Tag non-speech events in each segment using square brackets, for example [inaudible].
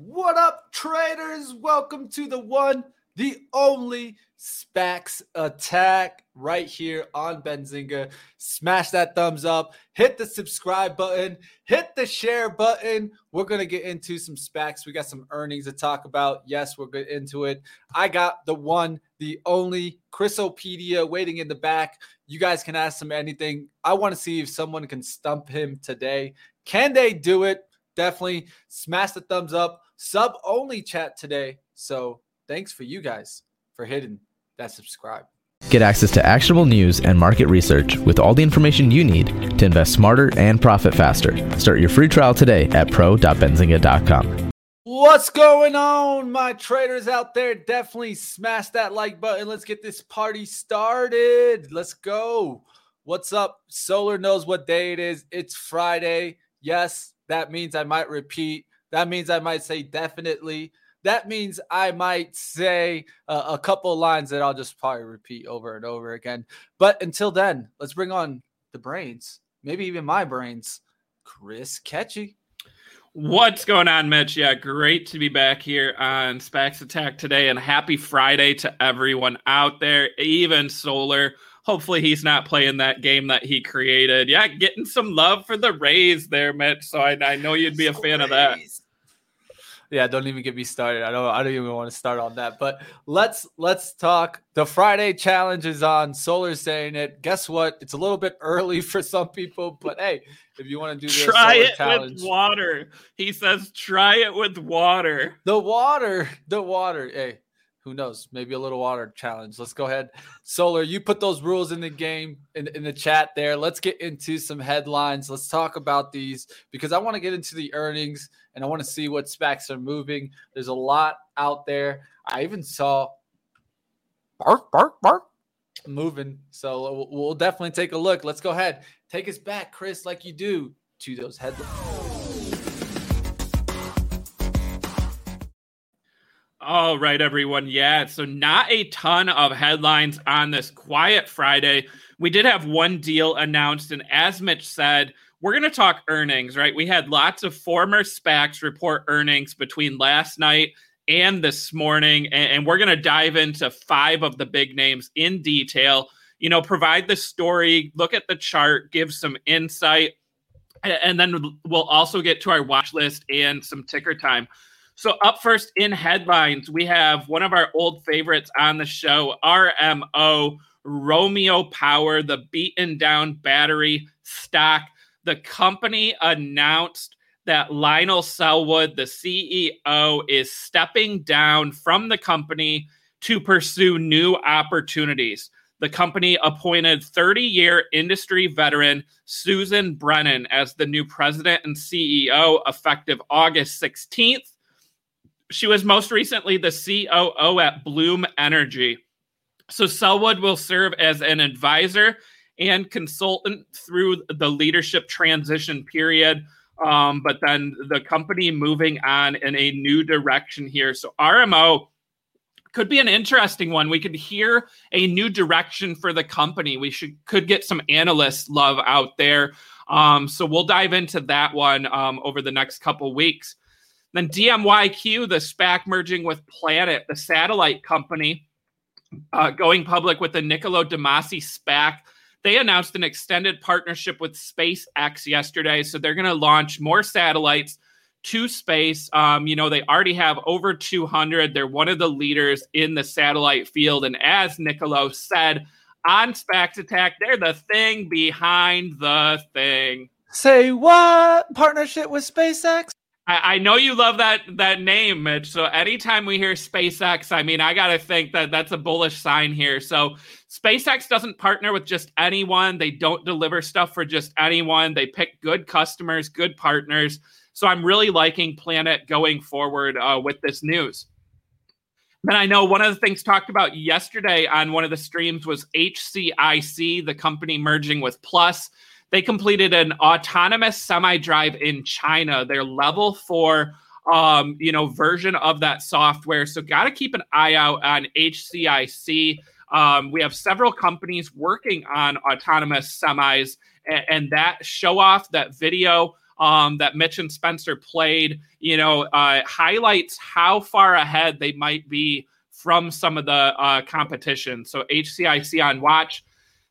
What up, traders? Welcome to the one, the only SPACs attack right here on Benzinga. Smash that thumbs up, hit the subscribe button, hit the share button. We're going to get into some SPACs. We got some earnings to talk about. Yes, we'll get into it. I got the one, the only Chrisopedia waiting in the back. You guys can ask him anything. I want to see if someone can stump him today. Can they do it? Definitely smash the thumbs up. Sub only chat today. So thanks for you guys for hitting that subscribe. Get access to actionable news and market research with all the information you need to invest smarter and profit faster. Start your free trial today at pro.benzinga.com. What's going on, my traders out there? Definitely smash that like button. Let's get this party started. Let's go. What's up? Solar knows what day it is. It's Friday. Yes, that means I might repeat. That means I might say definitely that means I might say a couple lines that I'll just probably repeat over and over again. But until then, let's bring on the brains, maybe even my brains, Chris Katje. What's going on, Mitch? Yeah, great to be back here on SPACs Attack today, and happy Friday to everyone out there, even Solar. Hopefully, he's not playing that game that he created. Yeah, getting some love for the Rays there, Mitch. So I, I know you'd be a fan of that yeah, don't even get me started. I don't I don't even want to start on that. But let's let's talk. The Friday challenge is on. Solar saying it. Guess what? It's a little bit early [laughs] for some people, but hey, if you want to do this, try it challenge, with water. He says, try it with water. The water, the water. Hey, who knows? Maybe a little water challenge. Let's go ahead. Solar, you put those rules in the game in, in the chat there. Let's get into some headlines. Let's talk about these because I want to get into the earnings and I want to see what SPACs are moving. There's a lot out there. I even saw bark, bark, bark moving. So we'll definitely take a look. Let's go ahead. Take us back, Chris, like you do to those headlines. All right, everyone. Yeah, so not a ton of headlines on this quiet Friday. We did have one deal announced, and as Mitch said, we're going to talk earnings, right? We had lots of former SPACs report earnings between last night and this morning, and, we're going to dive into five of the big names in detail. You know, provide the story, look at the chart, give some insight, and then we'll also get to our watch list and some ticker time. So, up first in headlines, we have one of our old favorites on the show, RMO, Romeo Power, the beaten down battery stock. The company announced that Lionel Selwood, the CEO, is stepping down from the company to pursue new opportunities. The company appointed 30 year industry veteran Susan Brennan as the new president and CEO effective August 16th. She was most recently the COO at Bloom Energy. So Selwood will serve as an advisor and consultant through the leadership transition period. Um, but then the company moving on in a new direction here. So RMO could be an interesting one. We could hear a new direction for the company. We should could get some analyst love out there. Um, so we'll dive into that one um, over the next couple weeks. Then DMYQ, the SPAC merging with Planet, the satellite company, uh, going public with the Niccolo de Masi SPAC. They announced an extended partnership with SpaceX yesterday. So they're going to launch more satellites to space. Um, you know, they already have over 200. They're one of the leaders in the satellite field. And as Niccolo said on SPACs Attack, they're the thing behind the thing. Say what? Partnership with SpaceX? I, I know you love that that name, Mitch. So anytime we hear SpaceX, I mean, I gotta think that that's a bullish sign here. So SpaceX doesn't partner with just anyone. They don't deliver stuff for just anyone. They pick good customers, good partners. So I'm really liking Planet going forward uh, with this news. Then I know one of the things talked about yesterday on one of the streams was HCIC, the company merging with Plus. They completed an autonomous semi-drive in China, their level four um, you know, version of that software. So got to keep an eye out on HCIC. Um, we have several companies working on autonomous semis, and, and that show off that video um, that Mitch and Spencer played, you know, uh, highlights how far ahead they might be from some of the uh, competition. So HCIC on watch.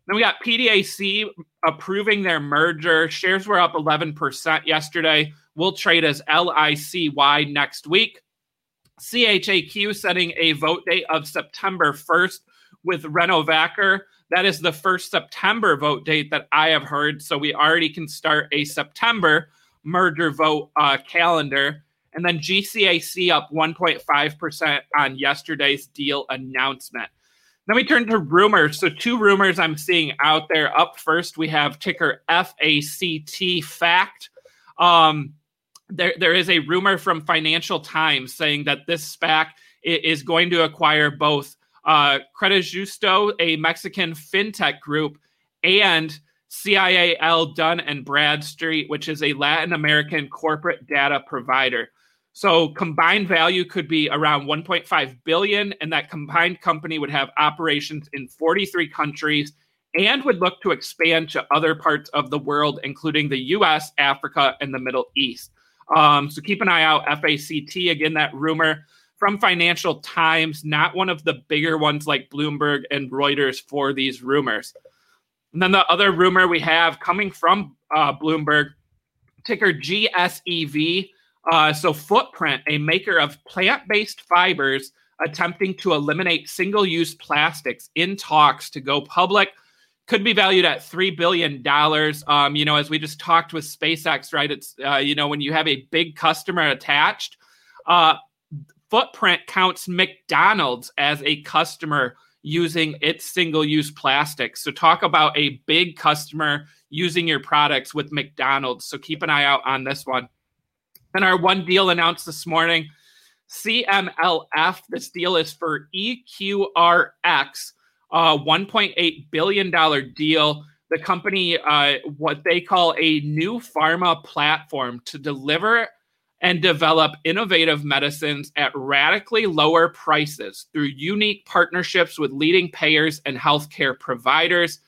Then we got PDAC approving their merger. Shares were up 11% yesterday. We'll trade as LICY next week. CHAQ setting a vote date of September 1st with Renovacor. That is the first September vote date that I have heard. So we already can start a September merger vote uh, calendar. And then GCAC up 1.5% on yesterday's deal announcement. Then we turn to rumors. So, two rumors I'm seeing out there. Up first, we have ticker FACT fact. Um, there, there is a rumor from Financial Times saying that this SPAC is going to acquire both uh, Justo, a Mexican fintech group, and CIAL Dun and Bradstreet, which is a Latin American corporate data provider. So combined value could be around 1.5 billion, and that combined company would have operations in 43 countries and would look to expand to other parts of the world, including the US, Africa, and the Middle East. Um, so keep an eye out. FACT, again, that rumor from Financial Times, not one of the bigger ones like Bloomberg and Reuters for these rumors. And then the other rumor we have coming from uh, Bloomberg, ticker GSEV. Uh, so, Footprint, a maker of plant based fibers, attempting to eliminate single use plastics in talks to go public could be valued at three billion dollars. Um, you know, as we just talked with SpaceX, right? It's uh, you know when you have a big customer attached, uh, Footprint counts McDonald's as a customer using its single-use plastics. So talk about a big customer using your products with McDonald's. So keep an eye out on this one. And our one deal announced this morning, CMLF. This deal is for EQRX uh, $1.8 billion deal. The company, uh, what they call a new pharma platform to deliver and develop innovative medicines at radically lower prices through unique partnerships with leading payers and healthcare providers.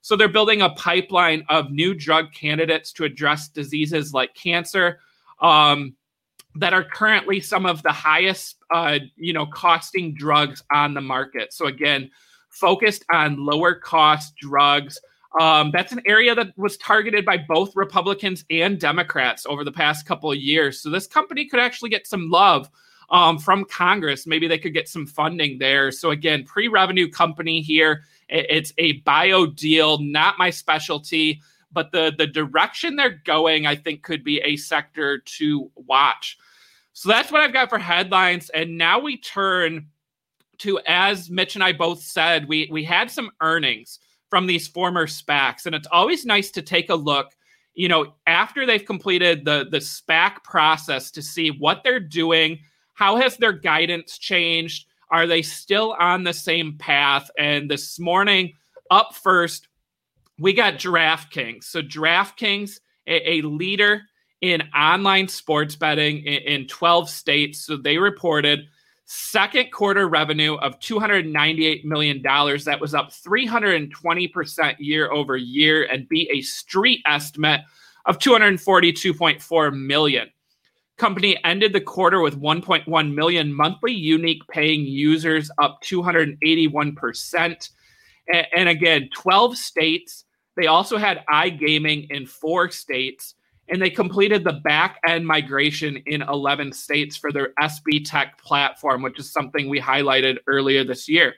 So they're building a pipeline of new drug candidates to address diseases like cancer um, that are currently some of the highest, uh, you know, costing drugs on the market. So again, focused on lower cost drugs. Um, that's an area that was targeted by both Republicans and Democrats over the past couple of years. So this company could actually get some love um, from Congress. Maybe they could get some funding there. So again, pre-revenue company here. It's a bio deal, not my specialty, but the the direction they're going, I think, could be a sector to watch. So that's what I've got for headlines. And now we turn to as Mitch and I both said, we we had some earnings from these former SPACs, and it's always nice to take a look, you know, after they've completed the the SPAC process to see what they're doing, how has their guidance changed, are they still on the same path? And this morning, up first, we got DraftKings. So DraftKings, a, a leader in online sports betting in, in 12 states, so they reported second quarter revenue of $298 million. That was up 320% year over year and beat a street estimate of 242.4 million. Company ended the quarter with 1.1 million monthly unique paying users, up 281%. And again, 12 states. They also had iGaming in four states and they completed the back end migration in 11 states for their SB Tech platform, which is something we highlighted earlier this year.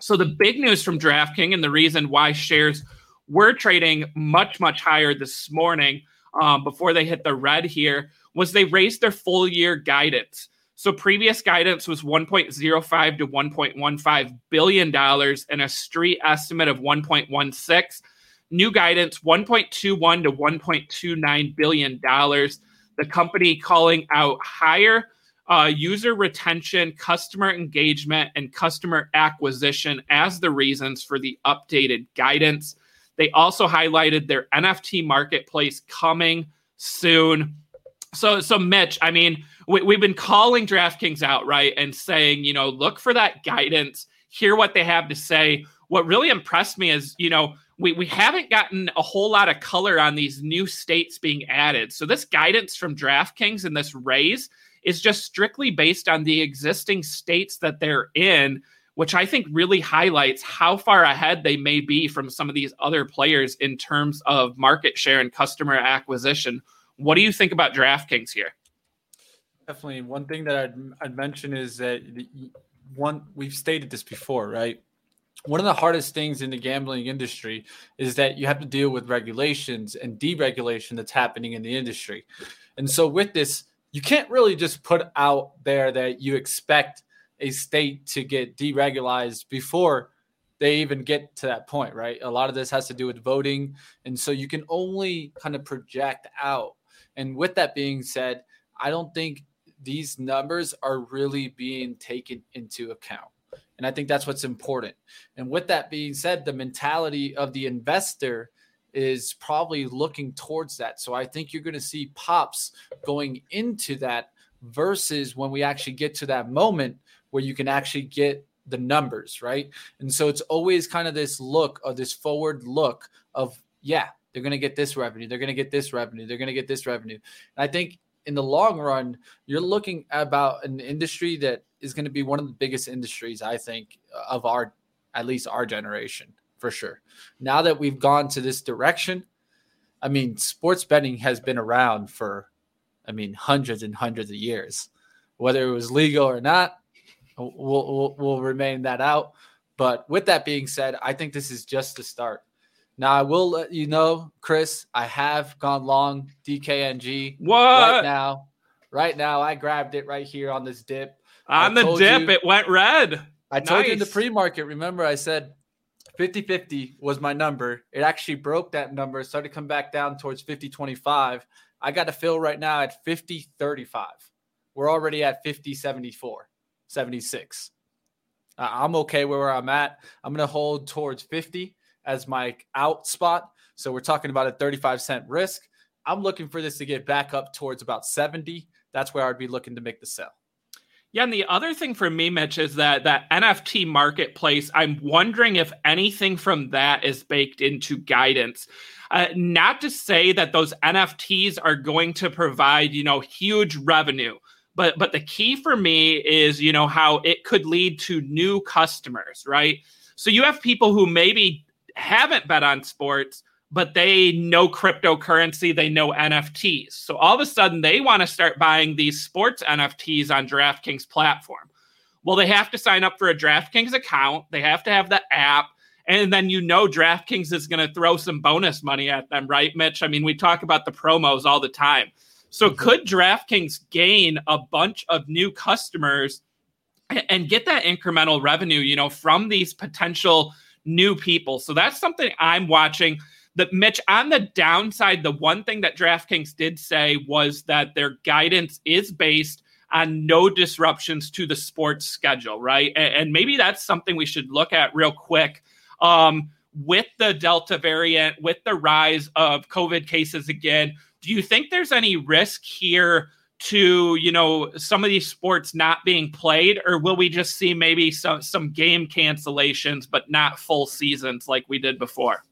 So, the big news from DraftKings and the reason why shares were trading much, much higher this morning um, before they hit the red here was they raised their full year guidance. So, previous guidance was 1.05 to 1.15 billion dollars and a street estimate of 1.16 New guidance 1.21 to 1.29 billion dollars. The company calling out higher uh, user retention, customer engagement, and customer acquisition as the reasons for the updated guidance. They also highlighted their NFT marketplace coming soon. So, so Mitch, I mean, we, have been calling DraftKings out, right, and saying, you know, look for that guidance, hear what they have to say. What really impressed me is, you know, we, we haven't gotten a whole lot of color on these new states being added. So this guidance from DraftKings and this raise is just strictly based on the existing states that they're in, which I think really highlights how far ahead they may be from some of these other players in terms of market share and customer acquisition. What do you think about DraftKings here? Definitely. One thing that I'd, I'd mention is that one, we've stated this before, right? One of the hardest things in the gambling industry is that you have to deal with regulations and deregulation that's happening in the industry. And so with this, you can't really just put out there that you expect a state to get deregularized before they even get to that point, right? A lot of this has to do with voting. And so you can only kind of project out. And with that being said, I don't think these numbers are really being taken into account. And I think that's what's important. And with that being said, the mentality of the investor is probably looking towards that. So I think you're going to see pops going into that versus when we actually get to that moment where you can actually get the numbers, right? And so it's always kind of this look or this forward look of, yeah, they're going to get this revenue, they're going to get this revenue, they're going to get this revenue. And I think in the long run, you're looking about an industry that is going to be one of the biggest industries, I think, of our, at least our generation, for sure. Now that we've gone to this direction, I mean, sports betting has been around for, I mean, hundreds and hundreds of years. Whether it was legal or not, we'll, we'll, we'll remain that out. But with that being said, I think this is just the start. Now I will let you know, Chris, I have gone long DKNG. What right now? Right now, I grabbed it right here on this dip. On the dip, you, it went red. I told nice. you in the pre-market. Remember, I said 50-50 was my number. It actually broke that number, started to come back down towards 50-25. I got a fill right now at 50-35. We're already at 50-74, 76. Uh, I'm okay where I'm at. I'm going to hold towards 50 as my out spot. So we're talking about a 35 cent risk. I'm looking for this to get back up towards about 70. That's where I'd be looking to make the sell. Yeah, and the other thing for me, Mitch, is that that NFT marketplace. I'm wondering if anything from that is baked into guidance. Uh, not to say that those NFTs are going to provide, you know, huge revenue, but but the key for me is, you know, how it could lead to new customers, right? So you have people who maybe haven't bet on sports, but they know cryptocurrency, they know NFTs. So all of a sudden, they want to start buying these sports NFTs on DraftKings platform. Well, they have to sign up for a DraftKings account, they have to have the app. And then you know DraftKings is going to throw some bonus money at them, right, Mitch? I mean, we talk about the promos all the time. So mm-hmm. could DraftKings gain a bunch of new customers and get that incremental revenue, you know, from these potential new people. So that's something I'm watching. That Mitch, on the downside, the one thing that DraftKings did say was that their guidance is based on no disruptions to the sports schedule, right? And, and maybe that's something we should look at real quick. Um, with the Delta variant, with the rise of COVID cases again, do you think there's any risk here to you know some of these sports not being played or will we just see maybe some some game cancellations but not full seasons like we did before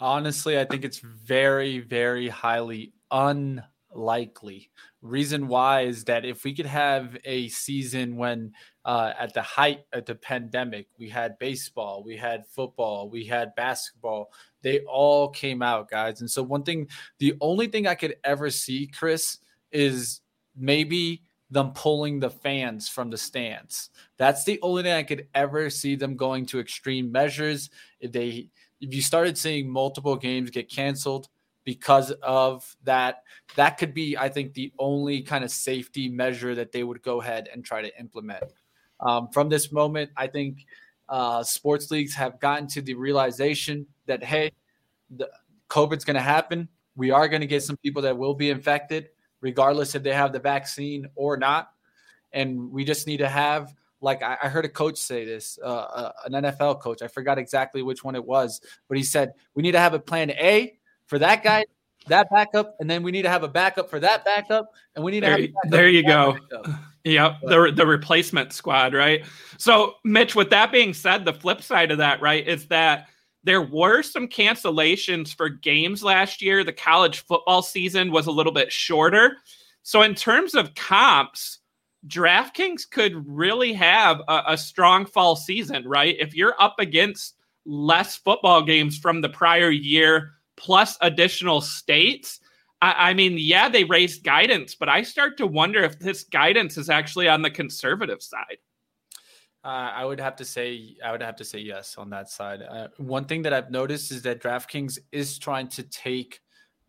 honestly i think it's very very highly unlikely reason why is that if we could have a season when uh, at the height of the pandemic we had baseball we had football we had basketball they all came out guys and so one thing the only thing i could ever see chris is maybe them pulling the fans from the stands. That's the only thing I could ever see them going to extreme measures. If they if you started seeing multiple games get canceled because of that, that could be, I think, the only kind of safety measure that they would go ahead and try to implement. Um, from this moment, I think uh, sports leagues have gotten to the realization that hey, the COVID's going to happen. We are going to get some people that will be infected regardless if they have the vaccine or not. And we just need to have, like, I, I heard a coach say this, uh, uh, an NFL coach. I forgot exactly which one it was, but he said, we need to have a plan A for that guy, that backup, and then we need to have a backup for that backup, and we need there, to have there you go. Yep, the the replacement squad, right? So, Mitch, with that being said, the flip side of that, right, is that There were some cancellations for games last year. The college football season was a little bit shorter. So, in terms of comps, DraftKings could really have a, a, strong fall season, right? If you're up against less football games from the prior year plus additional states, I, I mean, yeah, they raised guidance, but I start to wonder if this guidance is actually on the conservative side. Uh, I would have to say I would have to say yes on that side. Uh, one thing that I've noticed is that DraftKings is trying to take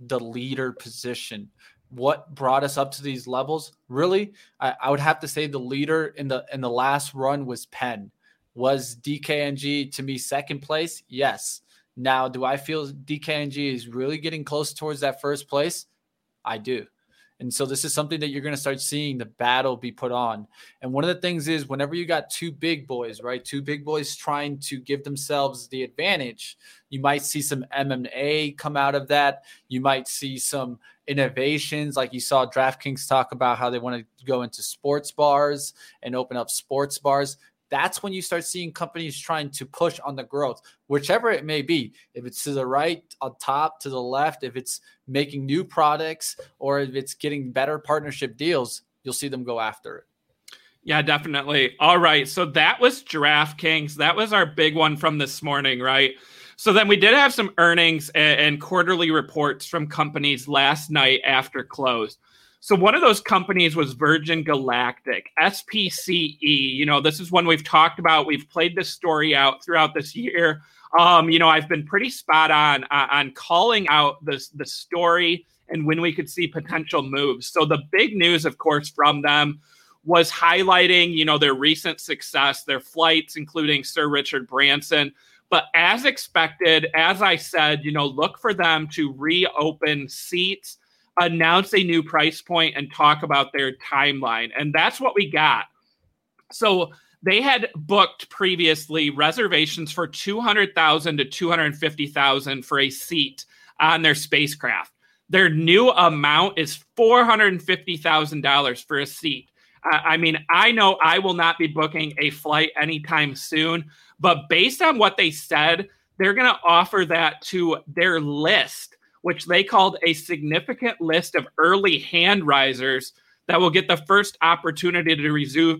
the leader position what brought us up to these levels. Really I, I, would have to say the leader in the in the last run was penn. Was dkng to me second place? Yes. Now do i feel dkng is really getting close towards that first place? I do and so this is something that you're going to start seeing the battle be put on. And one of the things is whenever you got two big boys, right? Two big boys trying to give themselves the advantage, you might see some MMA come out of that. You might see some innovations like you saw DraftKings talk about how they want to go into sports bars and open up sports bars that's when you start seeing companies trying to push on the growth, whichever it may be. If it's to the right, on top, to the left, if it's making new products, or if it's getting better partnership deals, you'll see them go after it. Yeah, definitely. All right. So that was DraftKings. That was our big one from this morning, right? So then we did have some earnings and, and quarterly reports from companies last night after close. So one of those companies was Virgin Galactic, SPCE. You know, this is one we've talked about. We've played this story out throughout this year. Um, you know, I've been pretty spot on uh, on calling out the the story and when we could see potential moves. So the big news, of course, from them was highlighting, you know, their recent success, their flights, including Sir Richard Branson. But as expected, as I said, you know, look for them to reopen seats announce a new price point and talk about their timeline. And that's what we got. So they had booked previously reservations for 200,000 to 250,000 for a seat on their spacecraft. Their new amount is $450,000 for a seat. I mean, I know I will not be booking a flight anytime soon, but based on what they said, they're going to offer that to their list which they called a significant list of early hand risers that will get the first opportunity to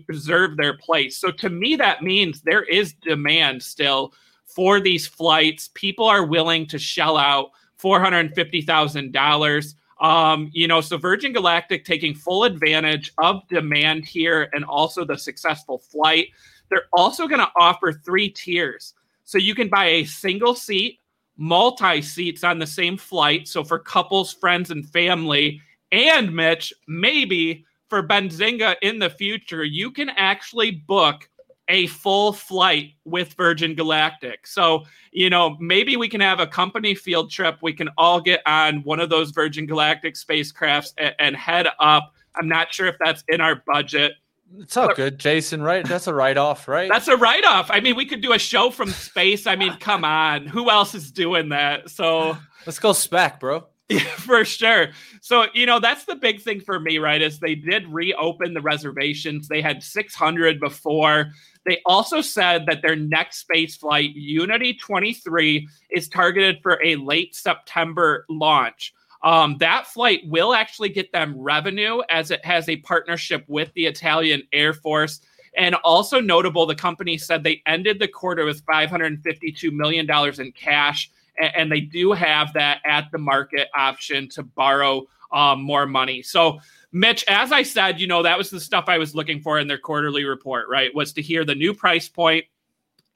reserve their place. So to me, that means there is demand still for these flights. People are willing to shell out $450,000. Um, you know, so Virgin Galactic taking full advantage of demand here and also the successful flight. They're also going to offer three tiers. So you can buy a single seat, multi seats on the same flight. So for couples, friends, and family, and Mitch, maybe for Benzinga in the future, you can actually book a full flight with Virgin Galactic. So, you know, maybe we can have a company field trip. We can all get on one of those Virgin Galactic spacecrafts and, and head up. I'm not sure if that's in our budget. It's all good, Jason, right? That's a write off, right? That's a write off. I mean, we could do a show from space. I mean, come on. Who else is doing that? So let's go spec, bro. [laughs] Yeah, for sure. So, you know, that's the big thing for me, right? Is they did reopen the reservations. They had 600 before. They also said that their next space flight, Unity 23, is targeted for a late September launch. Um, that flight will actually get them revenue as it has a partnership with the Italian Air Force. And also notable, the company said they ended the quarter with $552 million in cash, and, they do have that at the market option to borrow um, more money. So, Mitch, as I said, you know, that was the stuff I was looking for in their quarterly report, right? Was to hear the new price point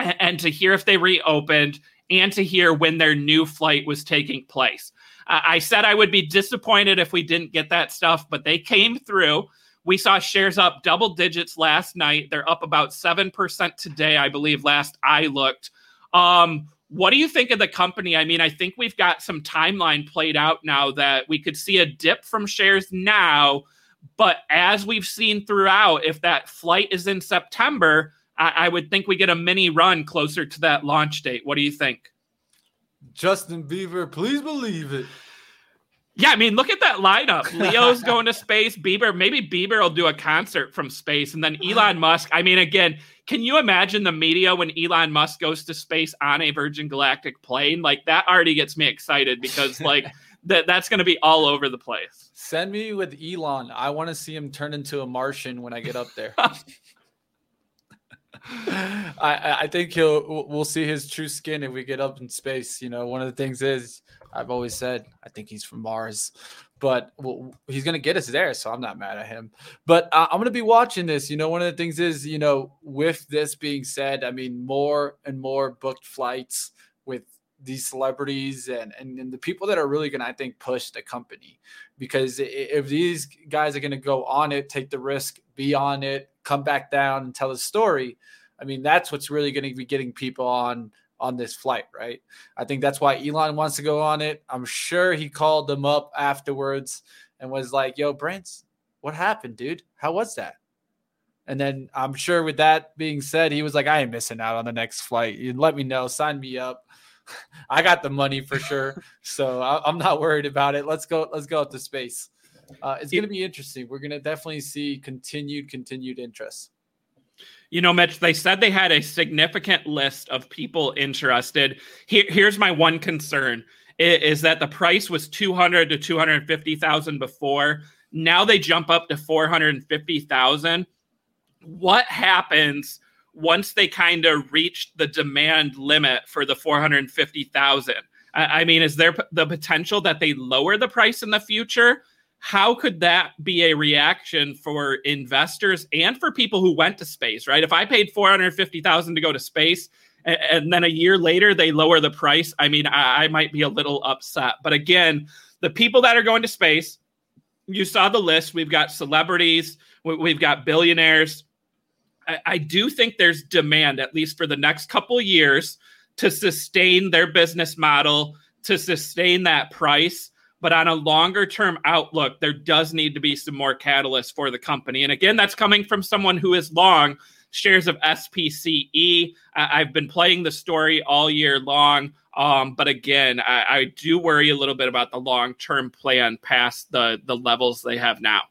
and to hear if they reopened and to hear when their new flight was taking place. I said I would be disappointed if we didn't get that stuff, but they came through. We saw shares up double digits last night. They're up about 7% today, I believe, last I looked. Um, what do you think of the company? I mean, I think we've got some timeline played out now that we could see a dip from shares now. But as we've seen throughout, if that flight is in September, I, I would think we get a mini run closer to that launch date. What do you think? Justin Bieber, please believe it. Yeah, I mean, look at that lineup. [laughs] Leo's going to space. Bieber, maybe Bieber will do a concert from space, and then Elon Musk. I mean, again, can you imagine the media when Elon Musk goes to space on a Virgin Galactic plane? Like that already gets me excited because [laughs] like that that's going to be all over the place. Send me with Elon. I want to see him turn into a Martian when I get up there. [laughs] [laughs] I, I think he'll we'll see his true skin if we get up in space. You know, one of the things is I've always said I think he's from Mars, but well, he's gonna get us there, so I'm not mad at him. But uh, I'm gonna be watching this. You know, one of the things is you know, with this being said, I mean, more and more booked flights with these celebrities and, and, and the people that are really going to, I think, push the company. Because if these guys are going to go on it, take the risk, be on it, come back down and tell a story, I mean, that's what's really going to be getting people on on this flight, right? I think that's why Elon wants to go on it. I'm sure he called them up afterwards and was like, "Yo, Brent, what happened, dude? How was that?" And then I'm sure with that being said, he was like, "I ain't missing out on the next flight. You let me know, sign me up. [laughs] I got the money for sure, so I, am not worried about it. Let's go. Let's go up to space. Uh, it's going to be interesting. We're going to definitely see continued, continued interest. You know, Mitch, they said they had a significant list of people interested. Here, here's my one concern is that the price was 200 to 250,000 before. Now they jump up to 450,000. What happens once they kind of reached the demand limit for the 450,000? I mean, is there the potential that they lower the price in the future? how could that be a reaction for investors and for people who went to space right? If i paid 450000 to go to space and, then a year later they lower the price i mean I, I might be a little upset. But again the people that are going to space you saw the list. We've got celebrities. We've got billionaires I, I do think there's demand at least for the next couple years to sustain their business model to sustain that price but on a longer term outlook, there does need to be some more catalyst for the company. And again, that's coming from someone who is long shares of SPCE. I've been playing the story all year long. Um, but again, I, I do worry a little bit about the long term plan past the, the levels they have now.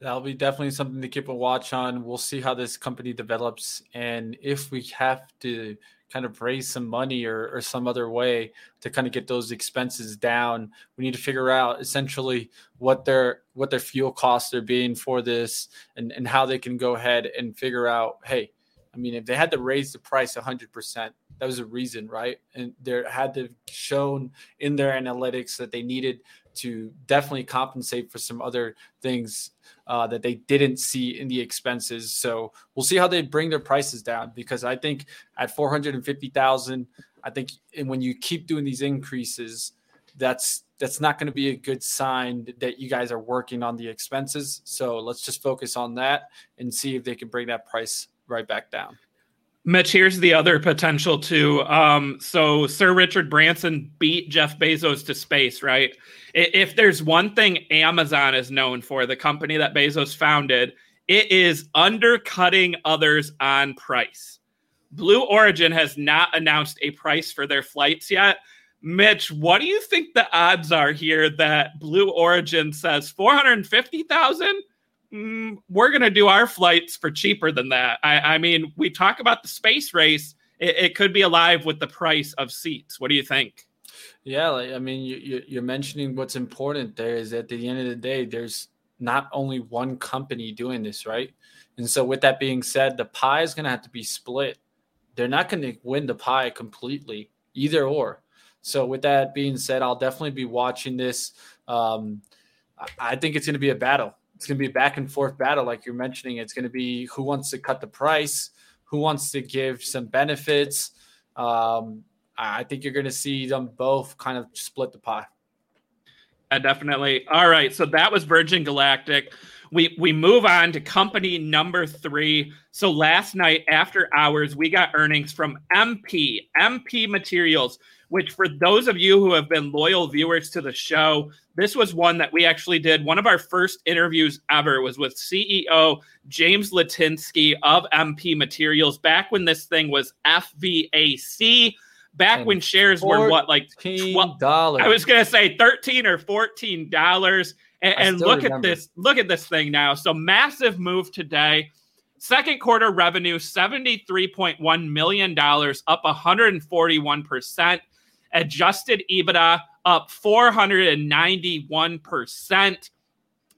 That'll be definitely something to keep a watch on. We'll see how this company develops. And if we have to kind of raise some money or, or some other way to kind of get those expenses down. We need to figure out essentially what their what their fuel costs are being for this and, and how they can go ahead and figure out, hey, I mean, if they had to raise the price 100%, that was a reason, right? And there had to shown in their analytics that they needed to definitely compensate for some other things uh, that they didn't see in the expenses. So we'll see how they bring their prices down because I think at 450,000, I think when you keep doing these increases, that's that's not going to be a good sign that you guys are working on the expenses. So let's just focus on that and see if they can bring that price right back down. Mitch, here's the other potential too. Um, so Sir Richard Branson beat Jeff Bezos to space, right? If there's one thing Amazon is known for, the company that Bezos founded, it is undercutting others on price. Blue Origin has not announced a price for their flights yet. Mitch, what do you think the odds are here that Blue Origin says 450,000? mm, we're going to do our flights for cheaper than that. I, I mean, we talk about the space race. It, it, could be alive with the price of seats. What do you think? Yeah, like, I mean, you, you're mentioning what's important there is at the end of the day, there's not only one company doing this, right? And so, with that being said, the pie is going to have to be split. They're not going to win the pie completely, either or. So, with that being said, I'll definitely be watching this. Um, I think it's going to be a battle it's going to be a back and forth battle, like you're mentioning. It's going to be who wants to cut the price, who wants to give some benefits. Um, I think you're going to see them both kind of split the pie. Uh, definitely. All right. So that was Virgin Galactic. We we move on to company number three. So last night after hours, we got earnings from MP MP Materials which for those of you who have been loyal viewers to the show, this was one that we actually did. One of our first interviews ever was with CEO James Litinsky of MP Materials back when this thing was FVAC back when shares were what like dollars. I was gonna say thirteen or fourteen dollars. And, and look remember. at this, look at this thing now. So massive move today. Second quarter revenue $73.1 million, up 141%. Adjusted EBITDA up 491%.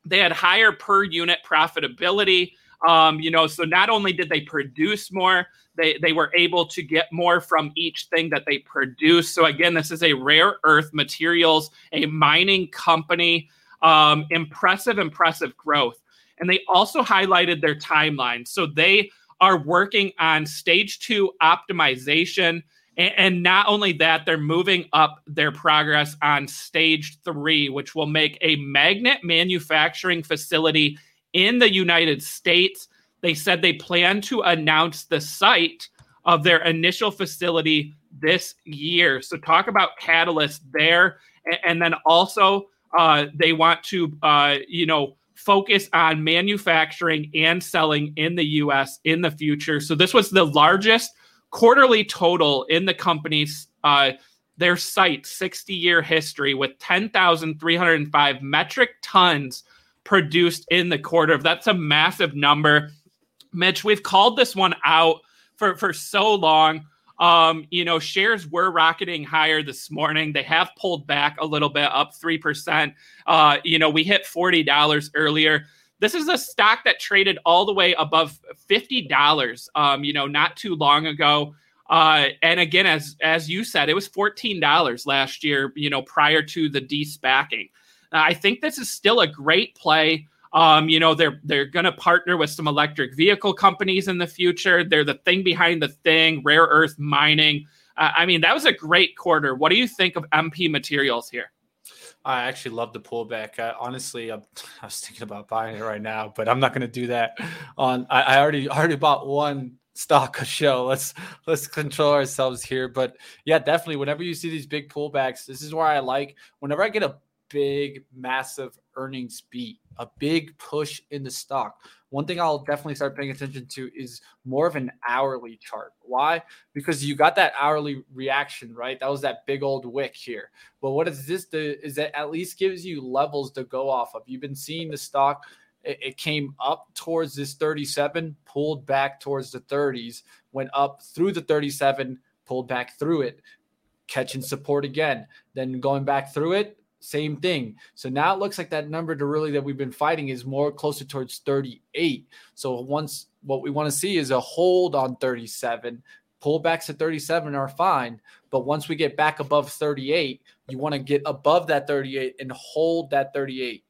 They had higher per unit profitability. Um, you know, so not only did they produce more, they, they were able to get more from each thing that they produce. So again, this is a rare earth materials, a mining company. Um, impressive, impressive growth. And they also highlighted their timeline. So they are working on stage two optimization. And, and not only that, they're moving up their progress on stage three, which will make a magnet manufacturing facility in the United States. They said they plan to announce the site of their initial facility this year. So, talk about catalyst there. And, then also, uh, they want to, uh, you know, focus on manufacturing and selling in the US in the future. So this was the largest quarterly total in the company's uh, their site 60 year history with 10,305 metric tons produced in the quarter. That's a massive number. Mitch, we've called this one out for, for so long. Um, you know, shares were rocketing higher this morning. They have pulled back a little bit, up 3%. Uh, you know, we hit $40 earlier. This is a stock that traded all the way above $50, um, you know, not too long ago. Uh, and again, as as you said, it was $14 last year, you know, prior to the de-SPACing. Uh, I think this is still a great play. Um, you know, they're they're to partner with some electric vehicle companies in the future. They're the thing behind the thing, rare earth mining. Uh, I mean, that was a great quarter. What do you think of MP Materials here? I actually love the pullback. Uh, honestly, I'm, [laughs] i was thinking about buying it right now, but I'm not going to do that. On I, I already already bought one stock a show. Let's let's control ourselves here. But yeah, definitely. Whenever you see these big pullbacks, this is where I like. Whenever I get a big, massive earnings beat, a big push in the stock. One thing I'll definitely start paying attention to is more of an hourly chart. Why? Because you got that hourly reaction, right? That was that big old wick here. But what does this do is that at least gives you levels to go off of. You've been seeing the stock it, came up towards this 37, pulled back towards the 30s, went up through the 37, pulled back through it, catching support again, then going back through it, same thing. So now it looks like that number to really that we've been fighting is more closer towards 38. So once what we want to see is a hold on 37. Pullbacks at 37 are fine, but once we get back above 38, you want to get above that 38 and hold that 38.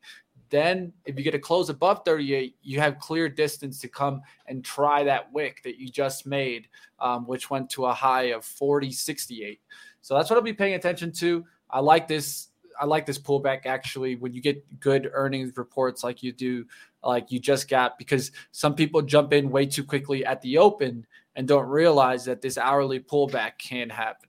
Then, if you get a close above 38, you have clear distance to come and try that wick that you just made, um, which went to a high of 40, 68. So that's what I'll be paying attention to. I like this I like this pullback actually when you get good earnings reports like you do, like you just got, because some people jump in way too quickly at the open and don't realize that this hourly pullback can happen.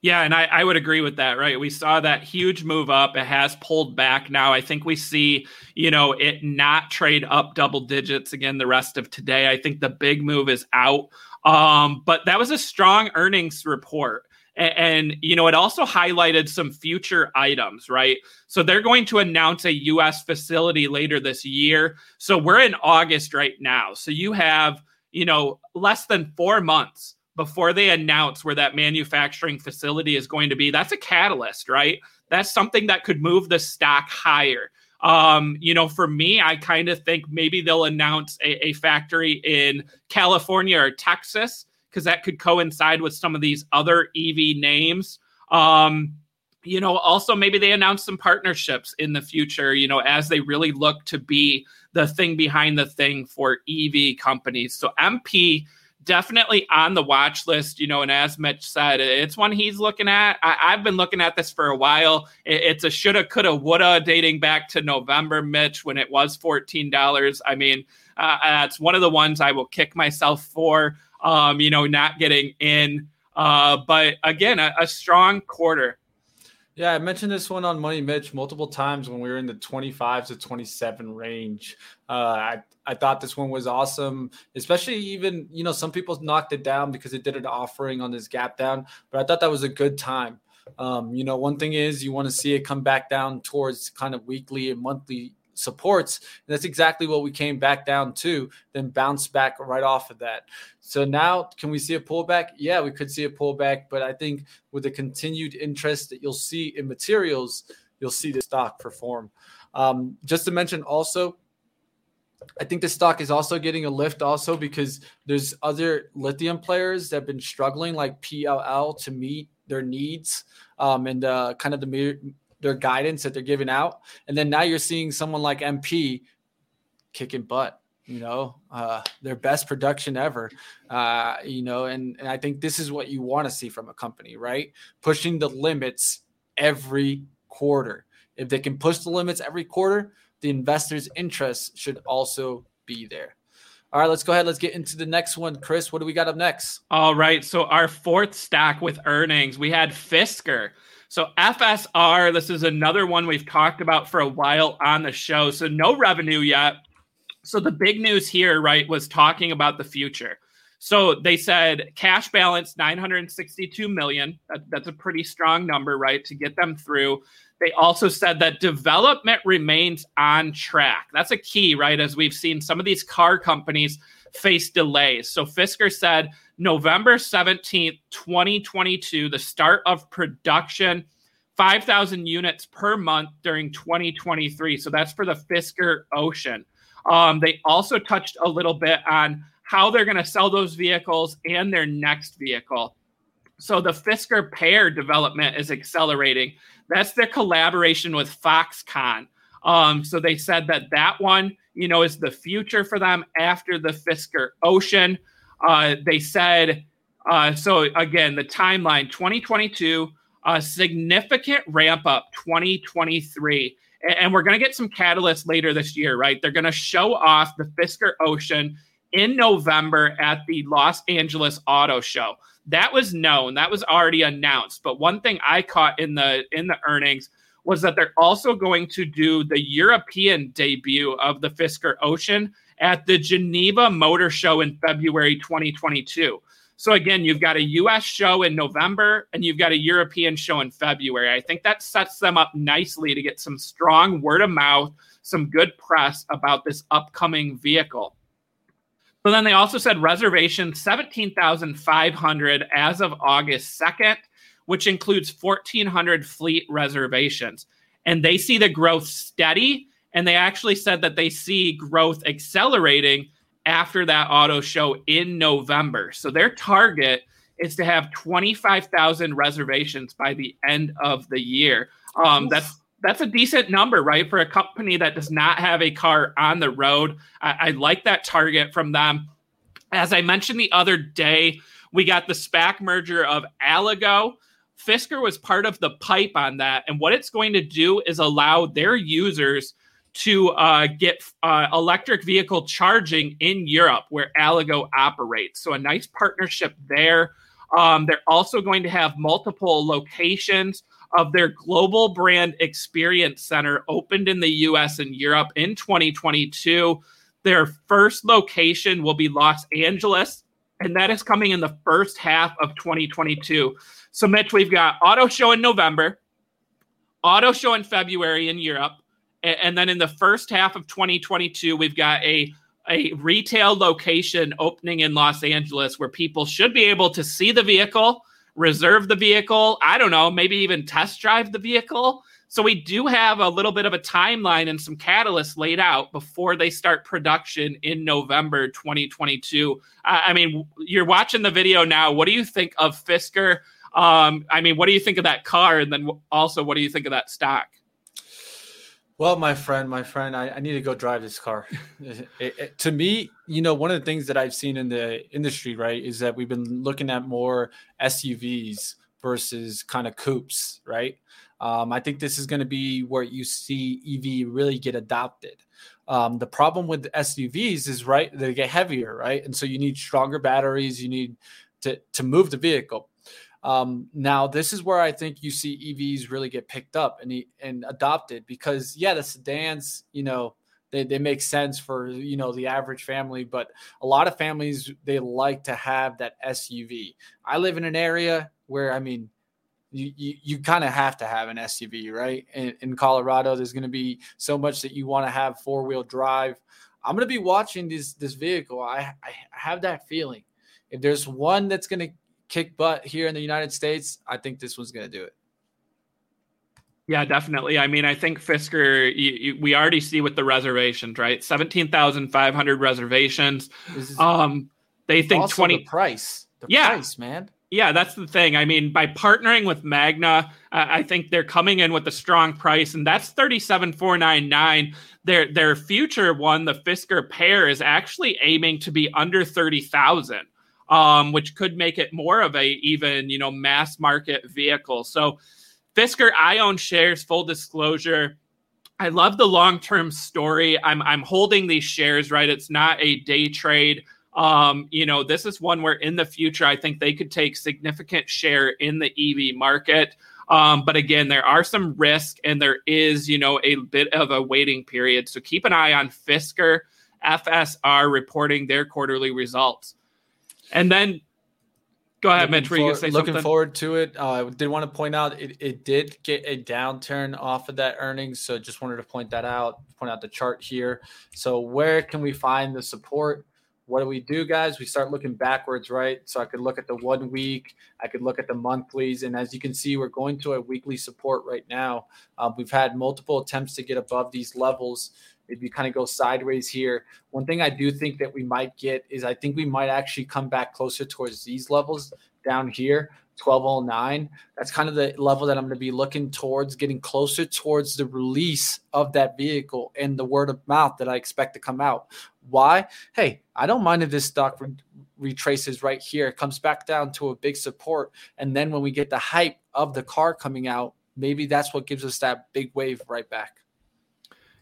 Yeah, and I, I, would agree with that, right? We saw that huge move up. It has pulled back now. I think we see, you know, it not trade up double digits again the rest of today. I think the big move is out. Um, but that was a strong earnings report. And, you know, it also highlighted some future items, right? So they're going to announce a US facility later this year. So we're in August right now. So you have, you know, less than four months before they announce where that manufacturing facility is going to be. That's a catalyst, right? That's something that could move the stock higher. Um, you know, for me, I kind of think maybe they'll announce a, a factory in California or Texas because that could coincide with some of these other EV names. Um, you know, also maybe they announce some partnerships in the future, you know, as they really look to be the thing behind the thing for EV companies. So MP definitely on the watch list, you know, and as Mitch said, it's one he's looking at. I, have been looking at this for a while. It, it's a shoulda, coulda, woulda dating back to November, Mitch, when it was $14. I mean, uh, that's one of the ones I will kick myself for um, you know, not getting in. Uh, but again, a, a strong quarter. Yeah, I mentioned this one on Money Mitch multiple times when we were in the 25 to 27 range. Uh, I I thought this one was awesome, especially even you know some people knocked it down because it did an offering on this gap down, but I thought that was a good time. Um, you know, one thing is you want to see it come back down towards kind of weekly and monthly supports. And that's exactly what we came back down to, then bounce back right off of that. So now, can we see a pullback? Yeah, we could see a pullback, but I think with the continued interest that you'll see in materials, you'll see the stock perform. Um, just to mention also, I think the stock is also getting a lift also because there's other lithium players that have been struggling, like PLL, to meet their needs um, and uh, kind of the their guidance that they're giving out. And then now you're seeing someone like MP kicking butt, you know, uh, their best production ever, uh, you know, and, and I think this is what you want to see from a company, right? Pushing the limits every quarter. If they can push the limits every quarter, the investors' interest should also be there. All right, let's go ahead. Let's get into the next one. Chris, what do we got up next? All right. So, our fourth SPAC with earnings, we had Fisker. So FSR, this is another one we've talked about for a while on the show. So no revenue yet. So the big news here, right, was talking about the future. So they said cash balance 962 million. That, that's a pretty strong number, right, to get them through. They also said that development remains on track. That's a key, right? As we've seen some of these car companies face delays. So Fisker said November 17th, 2022, the start of production, 5,000 units per month during 2023. So that's for the Fisker Ocean. Um, they also touched a little bit on how they're going to sell those vehicles and their next vehicle. So the Fisker PEAR development is accelerating. That's their collaboration with Foxconn. Um, so they said that that one, you know, is the future for them after the Fisker Ocean. Uh, they said, uh, so again, the timeline 2022, a significant ramp up 2023. And we're going to get some catalysts later this year, right? They're going to show off the Fisker Ocean in November at the Los Angeles Auto Show. That was known, that was already announced. But one thing I caught in the in the earnings was that they're also going to do the European debut of the Fisker Ocean at the Geneva Motor Show in February 2022. So again, you've got a US show in November and you've got a European show in February. I think that sets them up nicely to get some strong word of mouth, some good press about this upcoming vehicle. So then they also said reservation 17,500 as of August 2nd which includes 1,400 fleet reservations. And they see the growth steady. And they actually said that they see growth accelerating after that auto show in November. So their target is to have 25,000 reservations by the end of the year. Um, that's that's a decent number, right, for a company that does not have a car on the road. I, I like that target from them. As I mentioned the other day, we got the SPAC merger of Allego Fisker was part of the pipe on that. And what it's going to do is allow their users to uh, get uh, electric vehicle charging in Europe where Allego operates. So, a nice partnership there. Um, they're also going to have multiple locations of their global brand experience center opened in the US and Europe in 2022. Their first location will be Los Angeles, and that is coming in the first half of 2022. So, Mitch, we've got auto show in November, auto show in February in Europe, and then in the first half of 2022, we've got a a retail location opening in Los Angeles where people should be able to see the vehicle, reserve the vehicle. I don't know, maybe even test drive the vehicle. So we do have a little bit of a timeline and some catalysts laid out before they start production in November 2022. I mean, you're watching the video now. What do you think of Fisker? Um, I mean, what do you think of that car? And then also, what do you think of that stock? Well, my friend, my friend, I, I need to go drive this car. [laughs] it, it, to me, you know, one of the things that I've seen in the industry, right, is that we've been looking at more SUVs versus kind of coupes, right? Um, I think this is going to be where you see EV really get adopted. Um, the problem with SUVs is right they get heavier, right, and so you need stronger batteries. You need to to move the vehicle. Um, now, this is where I think you see EVs really get picked up and and adopted because yeah, the sedans, you know, they, they make sense for you know the average family, but a lot of families they like to have that SUV. I live in an area where I mean you, you, you kind of have to have an SUV, right? In, in Colorado, there's going to be so much that you want to have four wheel drive. I'm going to be watching this this vehicle. I, I have that feeling. If there's one that's going to kick butt here in the United States, I think this one's going to do it. Yeah, definitely. I mean, I think Fisker, you, you, we already see with the reservations, right? 17,500 reservations. Um, they think 20 the price. The yeah. price, man. Yeah, that's the thing. I mean, by partnering with Magna, uh, I think they're coming in with a strong price, and that's thirty-seven four nine nine. Their their future one, the Fisker PEAR, is actually aiming to be under thirty thousand, um, which could make it more of a even you know mass market vehicle. So, Fisker, I own shares. Full disclosure. I love the long term story. I'm I'm holding these shares. Right, it's not a day trade. Um, you know, this is one where in the future, I think they could take significant share in the EV market. Um, but again, there are some risk and there is, you know, a bit of a waiting period. So keep an eye on Fisker, FSR reporting their quarterly results. And then go ahead, Mitch. You say looking something? forward to it? Uh, I did want to point out it, it did get a downturn off of that earnings. So just wanted to point that out, point out the chart here. So where can we find the support? what do we do, guys? We start looking backwards, right? So I could look at the one week, I could look at the monthlies, and as you can see, we're going to a weekly support right now. Uh, we've had multiple attempts to get above these levels. If you kind of go sideways here, one thing I do think that we might get is I think we might actually come back closer towards these levels down here. 1209. That's kind of the level that I'm going to be looking towards, getting closer towards the release of that vehicle and the word of mouth that I expect to come out. Why? Hey, I don't mind if this stock re- retraces right here, comes back down to a big support. And then when we get the hype of the car coming out, maybe that's what gives us that big wave right back.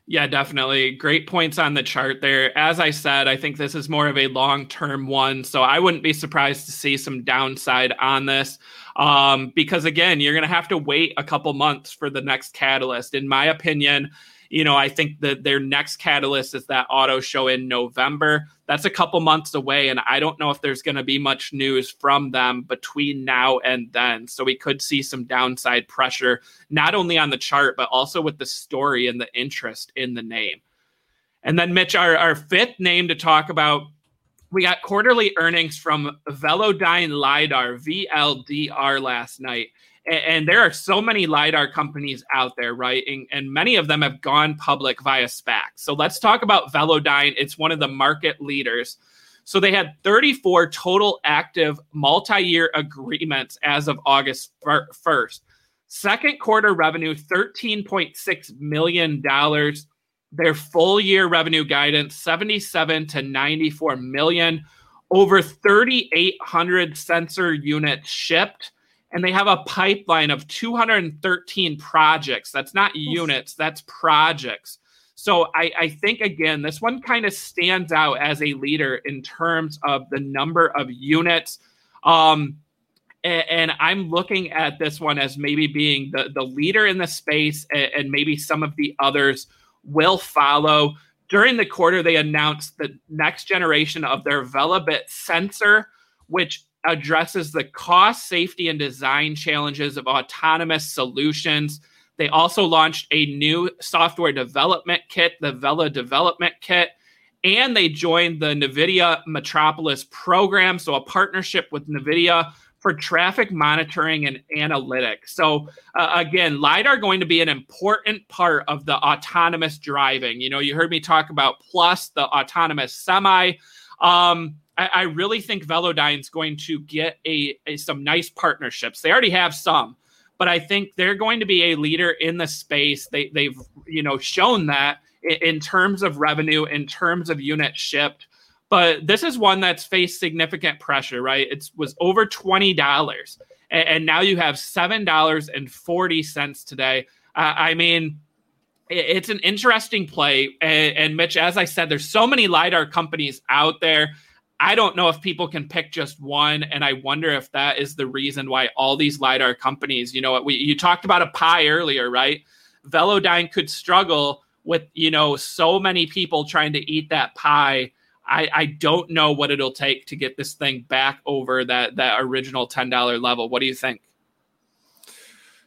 Yeah, definitely. Great points on the chart there. As I said, I think this is more of a long term one. So I wouldn't be surprised to see some downside on this um, because, again, you're going to have to wait a couple months for the next catalyst. In my opinion, you know, I think that their next catalyst is that auto show in November. That's a couple months away, and I don't know if there's going to be much news from them between now and then. So we could see some downside pressure, not only on the chart, but also with the story and the interest in the name. And then, Mitch, our, our fifth name to talk about we got quarterly earnings from Velodyne LiDAR, VLDR, last night and there are so many lidar companies out there right? And, and, many of them have gone public via spac. So let's talk about velodyne. It's one of the market leaders. So they had 34 total active multi-year agreements as of august 1st second quarter revenue 13.6 million dollars. Their full year revenue guidance 77 to 94 million. Over 3800 sensor units shipped and they have a pipeline of 213 projects. That's not units, that's projects. So I, I think again, this one kind of stands out as a leader in terms of the number of units. Um, and, and, I'm looking at this one as maybe being the, the leader in the space, and, and maybe some of the others will follow. During the quarter, they announced the next generation of their Velabit sensor, which addresses the cost, safety, and design challenges of autonomous solutions. They also launched a new software development kit, the Vela Development Kit, and they joined the NVIDIA Metropolis program, so a partnership with NVIDIA for traffic monitoring and analytics. So, uh, again, LiDAR going to be an important part of the autonomous driving. You know, you heard me talk about Plus, the autonomous semi. Um, I, I really think Velodyne's going to get a, a some nice partnerships. They already have some, but I think they're going to be a leader in the space. They they've you know shown that in, in terms of revenue, in terms of units shipped. But this is one that's faced significant pressure, right? It was over twenty dollars, and, and, now you have seven dollars and forty cents today. Uh, I mean, it's an interesting play. And, and, Mitch, as I said, there's so many lidar companies out there. I don't know if people can pick just one, and I wonder if that is the reason why all these lidar companies, you know, we you talked about a pie earlier, right? Velodyne could struggle with you know so many people trying to eat that pie. I, I don't know what it'll take to get this thing back over that that original ten dollar level. What do you think?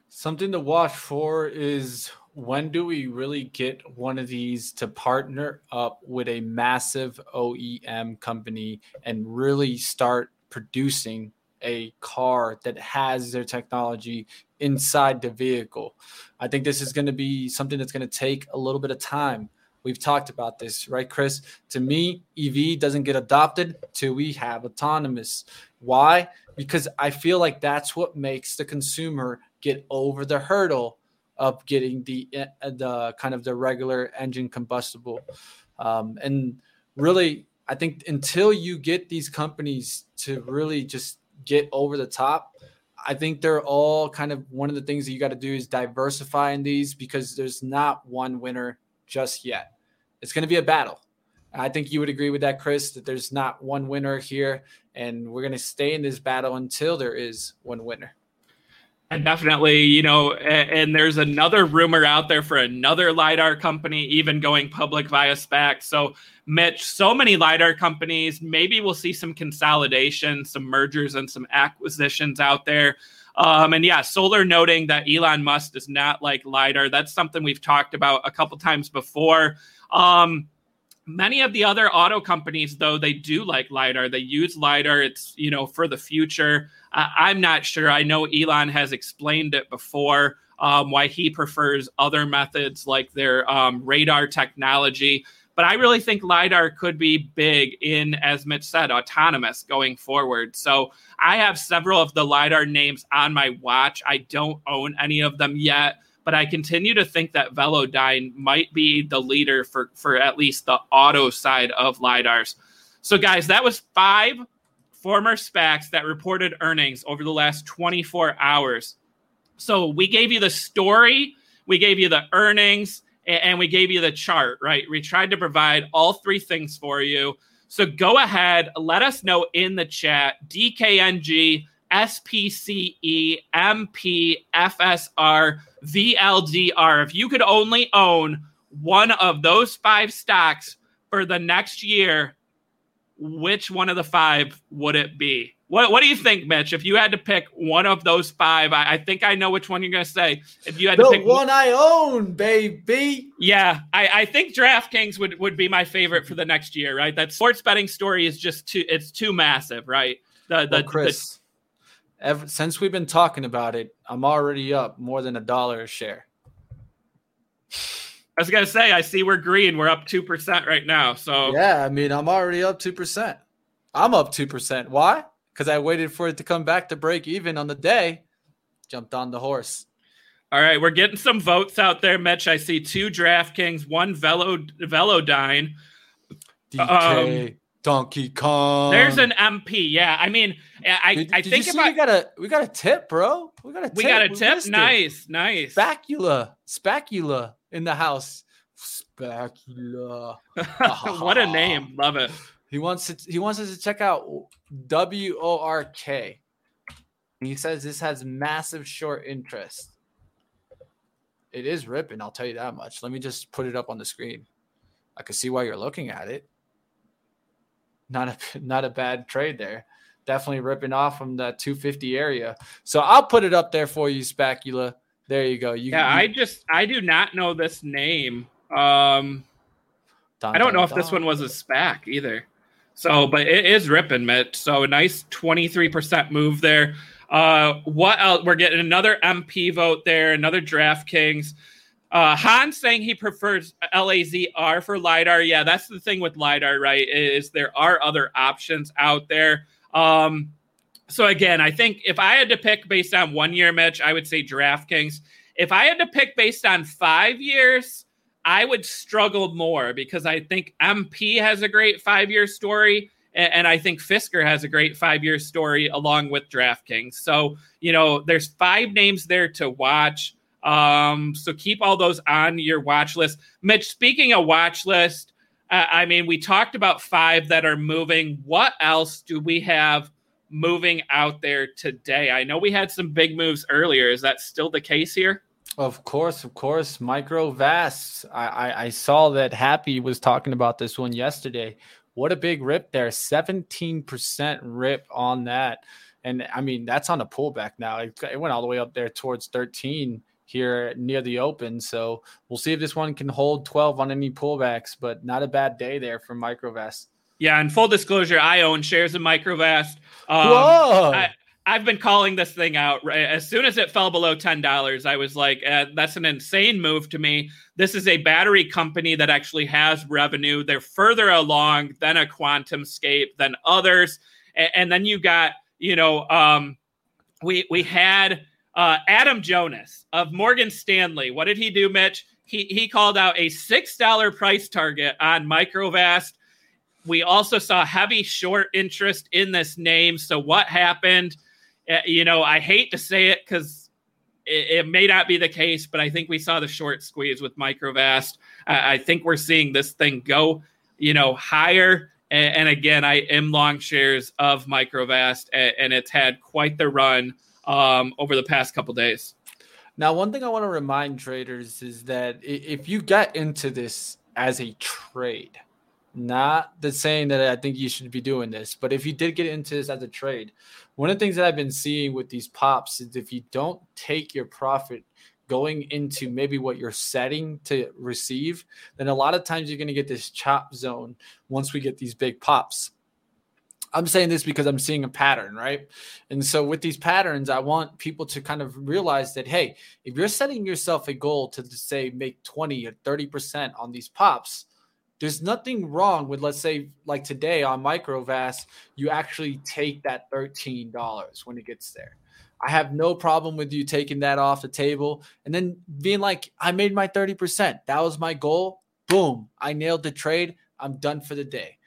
Something to watch for is when do we really get one of these to partner up with a massive OEM company and really start producing a car that has their technology inside the vehicle? I think this is going to be something that's going to take a little bit of time. We've talked about this, right, Chris? To me, EV doesn't get adopted till we have autonomous. Why? Because I feel like that's what makes the consumer get over the hurdle of getting the eh, the kind of the regular engine combustible. Um, and really, I think until you get these companies to really just get over the top, I think they're all kind of one of the things that you got to do is diversify in these because there's not one winner just yet. It's going to be a battle. I think you would agree with that, Chris, that there's not one winner here, and we're going to stay in this battle until there is one winner. And definitely, you know, and, and, there's another rumor out there for another LiDAR company, even going public via SPAC. So, Mitch, so many LiDAR companies, maybe we'll see some consolidation, some mergers, and some acquisitions out there. Um, and yeah, Solar noting that Elon Musk does not like LiDAR. That's something we've talked about a couple times before. Um, many of the other auto companies though they do like lidar. They use lidar. It's you know for the future. Uh, i'm not sure. I know elon has explained it before um, why he prefers other methods like their um, radar technology. But i really think lidar could be big in as mitch said autonomous going forward. So i have several of the lidar names on my watch. I don't own any of them yet but I continue to think that Velodyne might be the leader for, for at least the auto side of LiDARs. So, guys, that was five former SPACs that reported earnings over the last 24 hours. So, we gave you the story, we gave you the earnings, and we gave you the chart, right? We tried to provide all three things for you. So, go ahead, let us know in the chat, DKNG SPCE, MP, FSR, VLDR. If you could only own one of those five stocks for the next year, which one of the five would it be? What What do you think, Mitch? If you had to pick one of those five, I, I think I know which one you're going to say. If you had the to pick one I own, baby. Yeah, I, I think DraftKings would would be my favorite for the next year. Right, that sports betting story is just too it's too massive. Right, the the, well, Chris. The, ever since we've been talking about it, I'm already up more than a dollar a share. I was gonna say, I see we're green. We're up two percent right now. So yeah, I mean, I'm already up two percent. I'm up two percent. Why? Because I waited for it to come back to break even on the day. Jumped on the horse. All right, we're getting some votes out there, Mitch. I see two DraftKings, one Velo Velodyne. DK. Um, Donkey Kong. There's an MP. Yeah, I mean, I did, I did think see we got a we got a tip, bro. We got a tip. We got a tip. Nice, it. nice. Spacula, spacula in the house. Spacula. [laughs] what a name. Love it. He wants to. He wants us to check out W O R K. He says this has massive short interest. It is ripping. I'll tell you that much. Let me just put it up on the screen. I can see why you're looking at it not a [laughs] not a bad trade there. Definitely ripping off from that 250 area. So I'll put it up there for you, Spacula. There you go. You, yeah, you, I just I do not know this name. Um, dun, I don't dun, know if this one was a SPAC either. So, but it is ripping, Mitch. So a nice 23% move there. Uh, what else? We're getting another MP vote there, another DraftKings. Uh, Han saying he prefers LAZR for LiDAR. Yeah, that's the thing with LiDAR, right? Is there are other options out there. Um, so again, I think if I had to pick based on one year, Mitch, I would say DraftKings. If I had to pick based on five years, I would struggle more because I think MP has a great five year story. And I think Fisker has a great five year story along with DraftKings. So, you know, there's five names there to watch. Um, so keep all those on your watch list. Mitch, speaking of watch list, I mean, we talked about five that are moving. What else do we have moving out there today? I know we had some big moves earlier. Is that still the case here? Of course, of course. Microvast. I, I, I saw that Happy was talking about this one yesterday. What a big rip there. 17% rip on that. And I mean, that's on a pullback now. It, it went all the way up there towards 13 here near the open. So we'll see if this one can hold 12 on any pullbacks, but not a bad day there for Microvast. Yeah, and full disclosure, I own shares in Microvast. Um, Whoa! I, I've been calling this thing out. Right? As soon as it fell below ten dollars, I was like, uh, "That's an insane move to me." This is a battery company that actually has revenue. They're further along than a QuantumScape than others, and, and then you got, you know, um, we we had uh, Adam Jonas of Morgan Stanley. What did he do, Mitch? He he called out a six dollar price target on Microvast. We also saw heavy short interest in this name. So what happened? Uh, you know, I hate to say it because it, it, may not be the case, but I think we saw the short squeeze with Microvast. I, I think we're seeing this thing go, you know, higher. And, and again, I am long shares of Microvast, and, and it's had quite the run um, over the past couple days. Now, one thing I want to remind traders is that if you get into this as a trade, not the saying that I think you should be doing this, but if you did get into this as a trade, one of the things that I've been seeing with these pops is if you don't take your profit going into maybe what you're setting to receive, then a lot of times you're going to get this chop zone once we get these big pops. I'm saying this because I'm seeing a pattern, right? And so with these patterns, I want people to kind of realize that hey, if you're setting yourself a goal to say make 20 or 30% on these pops, there's nothing wrong with let's say like today on Microvast, you actually take that $13 when it gets there. I have no problem with you taking that off the table and then being like, I made my 30%. That was my goal. Boom. I nailed the trade. I'm done for the day.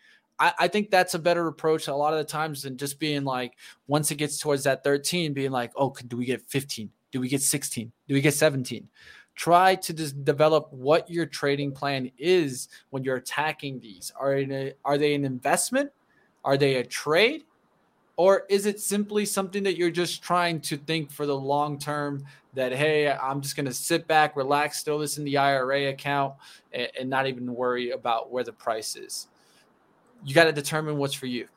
I, think that's a better approach a lot of the times than just being like, once it gets towards that 13, being like, oh, do we get 15? Do we get 16? Do we get 17? Try to just develop what your trading plan is when you're attacking these. Are, a, are they an investment? Are they a trade? Or is it simply something that you're just trying to think for the long term that, hey, I'm just going to sit back, relax, throw this in the IRA account, and, and not even worry about where the price is? You got to determine what's for you.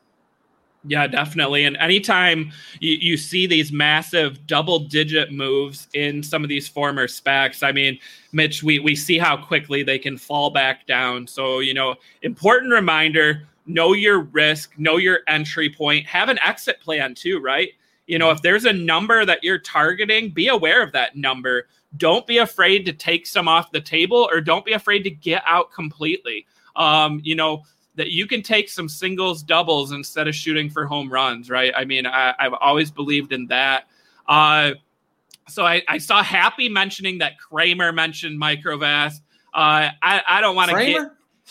Yeah, definitely. And anytime you, you see these massive double digit moves in some of these former SPACs, I mean, Mitch, we, we see how quickly they can fall back down. So, you know, important reminder know your risk, know your entry point, have an exit plan too, right? You know, if there's a number that you're targeting, be aware of that number. Don't be afraid to take some off the table or don't be afraid to get out completely. Um, you know, that you can take some singles, doubles instead of shooting for home runs, right? I mean, I, have always believed in that. Uh, so I, I, saw Happy mentioning that Cramer mentioned Microvast. Uh, I, I don't want to get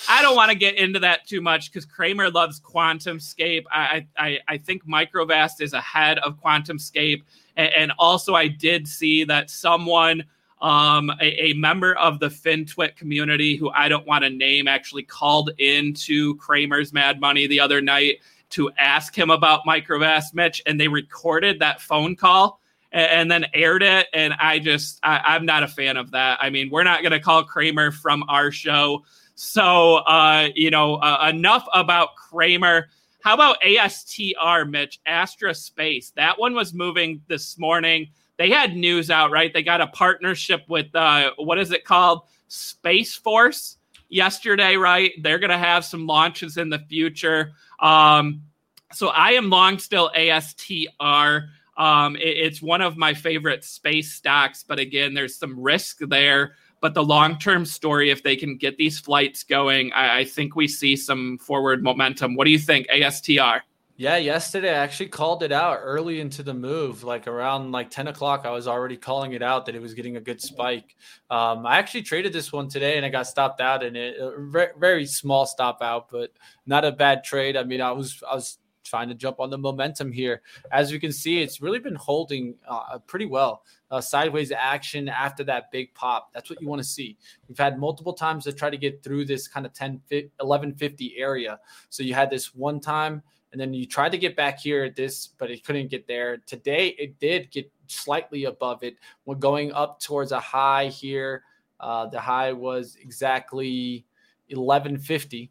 I don't want to get into that too much because Cramer loves QuantumScape. I, I I think Microvast is ahead of QuantumScape, and, and also I did see that someone um, a, a, member of the FinTwit community who I don't want to name actually called into Cramer's Mad Money the other night to ask him about Microvast Mitch, and they recorded that phone call and, and then aired it. And I just, I, am not a fan of that. I mean, we're not going to call Cramer from our show. So, uh, you know, uh, enough about Cramer. How about ASTR, Mitch? Astra Space. That one was moving this morning they had news out, right? They got a partnership with uh, what is it called? Space Force yesterday, right? They're going to have some launches in the future. Um, so I am long still ASTR. Um, it, it's one of my favorite space stocks, but again, there's some risk there. But the long term story, if they can get these flights going, I, I think we see some forward momentum. What do you think, ASTR? Yeah, yesterday I actually called it out early into the move, like around like 10 o'clock. I was already calling it out that it was getting a good spike. Um, I actually traded this one today and I got stopped out in it. Very, very small stop out, but not a bad trade. I mean, I was I was trying to jump on the momentum here. As you can see, it's really been holding uh, pretty well. Uh, sideways action after that big pop. That's what you want to see. We've had multiple times to try to get through this kind of 10, 1150 area. So you had this one time, and then you tried to get back here at this, but it couldn't get there. Today, it did get slightly above it. We're going up towards a high here. Uh, the high was exactly 1150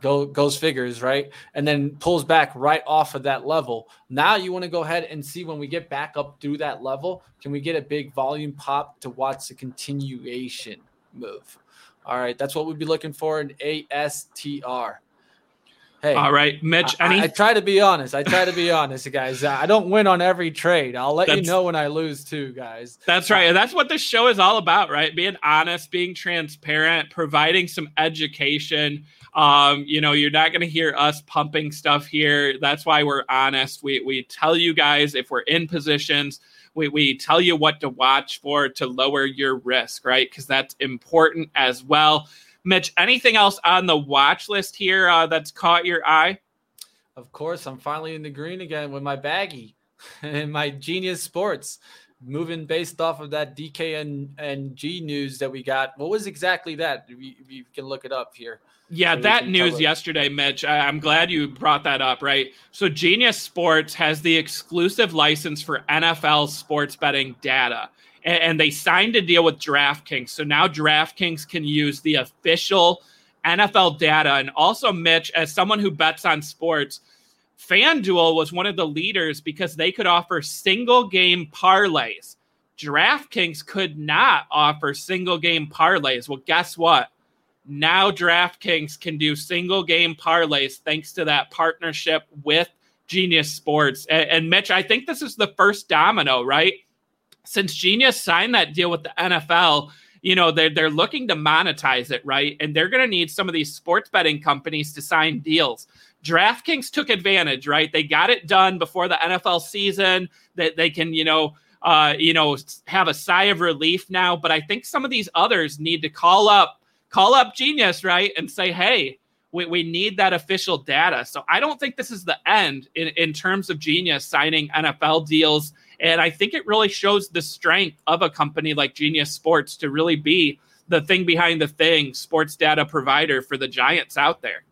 go goes figures, right? And then pulls back right off of that level. Now you want to go ahead and see when we get back up through that level, can we get a big volume pop to watch the continuation move? All right, that's what we'd be looking for in ASTR. Hey, all right, Mitch. Any- I, I, try to be honest. I try to be honest, guys. I don't win on every trade. I'll let you know when I lose too, guys. That's right. And that's what this show is all about, right? Being honest, being transparent, providing some education. Um, you know, you're not going to hear us pumping stuff here. That's why we're honest. We we tell you guys if we're in positions. We, we tell you what to watch for to lower your risk, right? Because that's important as well. Mitch, anything else on the watch list here uh, that's caught your eye? Of course, I'm finally in the green again with my baggy [laughs] and my Genius Sports. Moving based off of that DK and, and G news that we got. What was exactly that? You, you can look it up here. Yeah, that news yesterday, Mitch. I'm glad you brought that up, right? So, Genius Sports has the exclusive license for NFL sports betting data and, they signed a deal with DraftKings. So now DraftKings can use the official NFL data. And also, Mitch, as someone who bets on sports, FanDuel was one of the leaders because they could offer single game parlays. DraftKings could not offer single game parlays. Well, guess what? Now DraftKings can do single game parlays thanks to that partnership with Genius Sports. And, and Mitch, I think this is the first domino, right? Since Genius signed that deal with the NFL, you know, they're, they're looking to monetize it, right? And they're going to need some of these sports betting companies to sign deals. DraftKings took advantage, right? They got it done before the NFL season that they can, you know, uh, you know, have a sigh of relief now. But I think some of these others need to call up, call up Genius, right? And say, hey, we, we need that official data. So I don't think this is the end in, in terms of Genius signing NFL deals and I think it really shows the strength of a company like Genius Sports to really be the thing behind the thing, sports data provider for the Giants out there.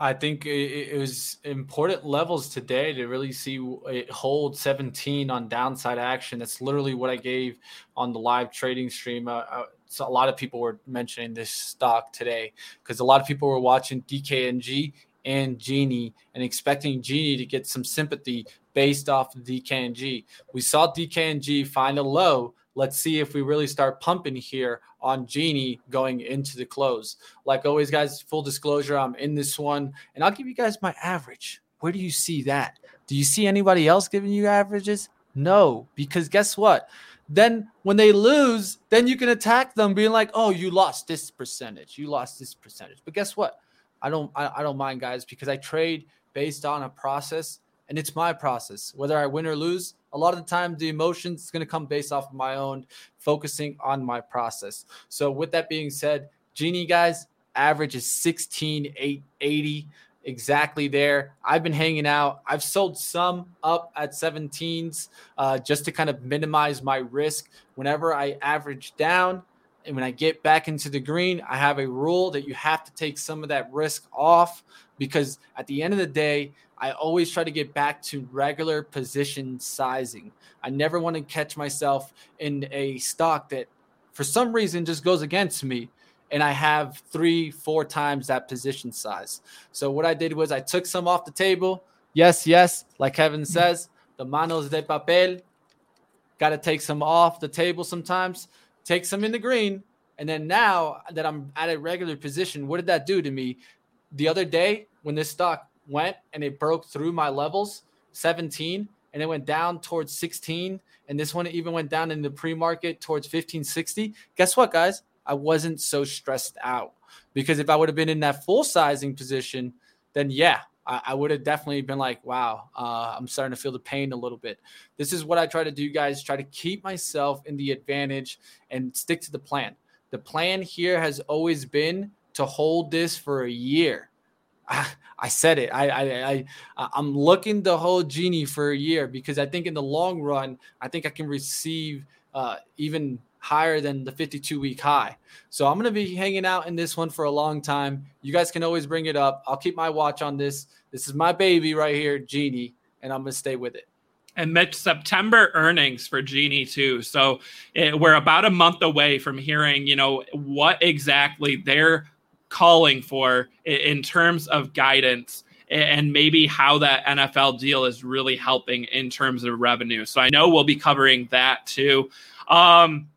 I think it, was important levels today to really see it hold 17 on downside action. That's literally what I gave on the live trading stream. Uh, uh so a lot of people were mentioning this stock today because a lot of people were watching DKNG and Genie and expecting Genie to get some sympathy based off of DKNG. We saw DKNG find a low. Let's see if we really start pumping here on Genie going into the close. Like always, guys, full disclosure, I'm in this one and I'll give you guys my average. Where do you see that? Do you see anybody else giving you averages? No, because guess what? Then when they lose, then you can attack them being like, oh, you lost this percentage. You lost this percentage. But guess what? I don't I, I don't mind guys because I trade based on a process and it's my process. Whether I win or lose, a lot of the time the emotions is going to come based off of my own focusing on my process. So with that being said, Genie guys, average is 16,880 exactly there. I've been hanging out. I've sold some up at 17s uh, just to kind of minimize my risk. Whenever I average down, and when I get back into the green, I have a rule that you have to take some of that risk off because at the end of the day, I always try to get back to regular position sizing. I never want to catch myself in a stock that for some reason just goes against me and I have three, four times that position size. So what I did was I took some off the table. Yes, yes, like Kevin mm. says, the manos de papel. Got to take some off the table sometimes take some in the green. And then now that I'm at a regular position, what did that do to me? The other day when this stock went and it broke through my levels, 17, and it went down towards 16, and this one even went down in the pre-market towards 1560. Guess what, guys? I wasn't so stressed out because if I would have been in that full sizing position, then yeah, I, I would have definitely been like, wow, uh, I'm starting to feel the pain a little bit. This is what I try to do, guys. Try to keep myself in the advantage and stick to the plan. The plan here has always been to hold this for a year. I, said it. I, I, I, I'm looking to hold Genie for a year because I think in the long run, I think I can receive uh, even higher than the 52 week high. So I'm going to be hanging out in this one for a long time. You guys can always bring it up. I'll keep my watch on this. This is my baby right here, Genie, and I'm going to stay with it and Mitch September earnings for Genie too. So it, we're about a month away from hearing, you know, what exactly they're calling for in, terms of guidance and maybe how that NFL deal is really helping in terms of revenue. So I know we'll be covering that too. Um,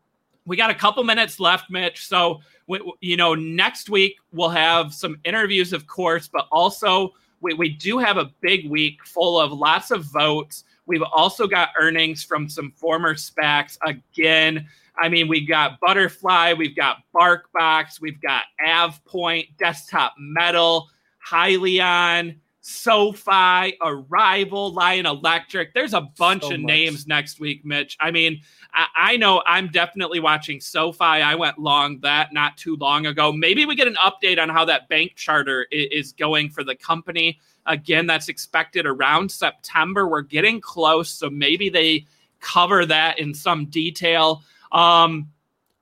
we got a couple minutes left, Mitch. So, we, you know, next week we'll have some interviews, of course, but also we, we do have a big week full of lots of votes We've also got earnings from some former SPACs. Again, I mean, we've got Butterfly, we've got BarkBox, we've got AvePoint, Desktop Metal, Hyliion, SoFi, Arrival, Lion Electric. There's a bunch so of much. names next week, Mitch. I mean, I, I, know I'm definitely watching SoFi. I went long that not too long ago. Maybe we get an update on how that bank charter is, is going for the company. Again, that's expected around September. We're getting close, so maybe they cover that in some detail. Um,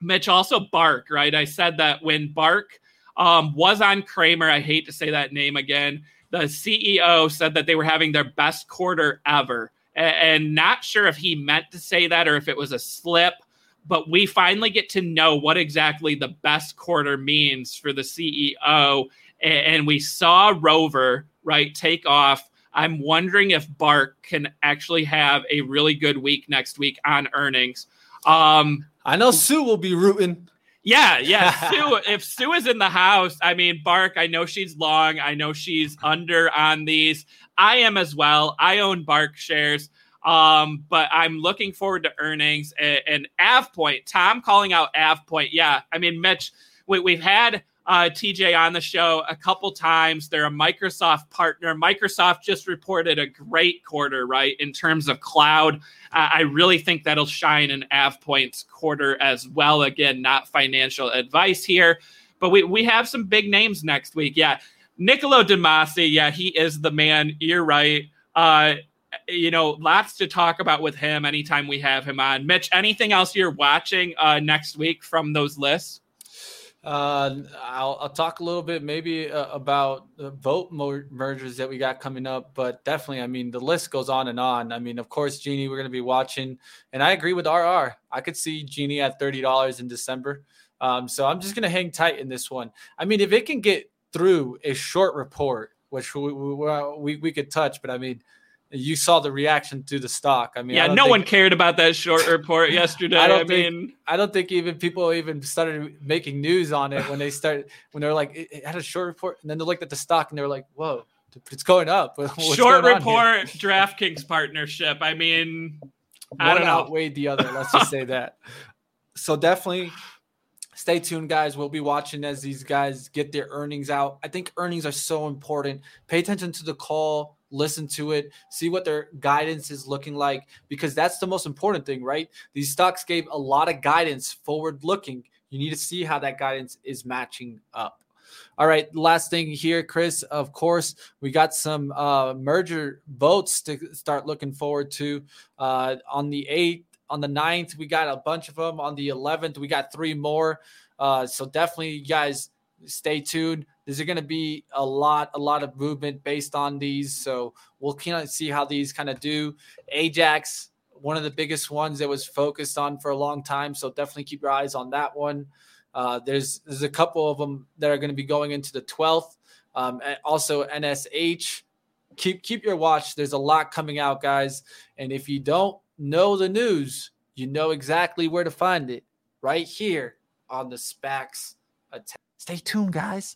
Mitch, also Bark, right? I said that when Bark um, was on Cramer, I hate to say that name again, the CEO said that they were having their best quarter ever. And not sure if he meant to say that or if it was a slip, but we finally get to know what exactly the best quarter means for the CEO. And we saw Rover right take off. I'm wondering if Bark can actually have a really good week next week on earnings. Um, I know Sue will be rooting. Yeah, yeah. [laughs] Sue, if Sue is in the house, I mean, Bark, I know she's long. I know she's under on these. I am as well. I own Bark shares. Um, but I'm looking forward to earnings and, and AvePoint. Tom calling out AvePoint. Yeah, I mean, Mitch, we, we've had uh, TJ on the show a couple times. They're a Microsoft partner. Microsoft just reported a great quarter, right, in terms of cloud. Uh, I really think that'll shine in AvePoint's quarter as well. Again, not financial advice here, but we, we have some big names next week. Yeah. Niccolo de Masi, yeah, he is the man. You're right. Uh, you know, lots to talk about with him anytime we have him on. Mitch, anything else you're watching uh, next week from those lists? Uh, I'll, I'll talk a little bit maybe uh, about the vote mer- mergers that we got coming up, but definitely, I mean, the list goes on and on. I mean, of course, Genie, we're going to be watching, and I agree with RR. I could see Genie at thirty dollars in December. Um, so I'm just going to hang tight in this one. I mean, if it can get through a short report, which we, we, we could touch, but I mean, you saw the reaction to the stock. I mean, yeah, I no think, one cared about that short report [laughs] yesterday. I, don't I think, mean, I don't think even people even started making news on it when they started when they're like, it, it had a short report, and then they looked at the stock and they're like, whoa, it's going up. [laughs] What's short going report, DraftKings partnership. I mean, one I don't outweighed the other. Let's just say that. [laughs] So definitely stay tuned, guys. We'll be watching as these guys get their earnings out. I think earnings are so important. Pay attention to the call listen to it, see what their guidance is looking like, because that's the most important thing, right? These stocks gave a lot of guidance forward looking. You need to see how that guidance is matching up. All right, last thing here, Chris. Of course, we got some uh, merger votes to start looking forward to. Uh, on the 8th, on the 9th, we got a bunch of them. On the 11th, we got three more. Uh, so definitely, you guys stay tuned. There's going to be a lot, a lot of movement based on these. So we'll kind of see how these kind of do. Ajax, one of the biggest ones that was focused on for a long time. So definitely keep your eyes on that one. Uh, there's there's a couple of them that are going to be going into the 12th. Um, also NSH. Keep keep your watch. There's a lot coming out, guys. And if you don't know the news, you know exactly where to find it. Right here on the SPACs attack. Stay tuned, guys.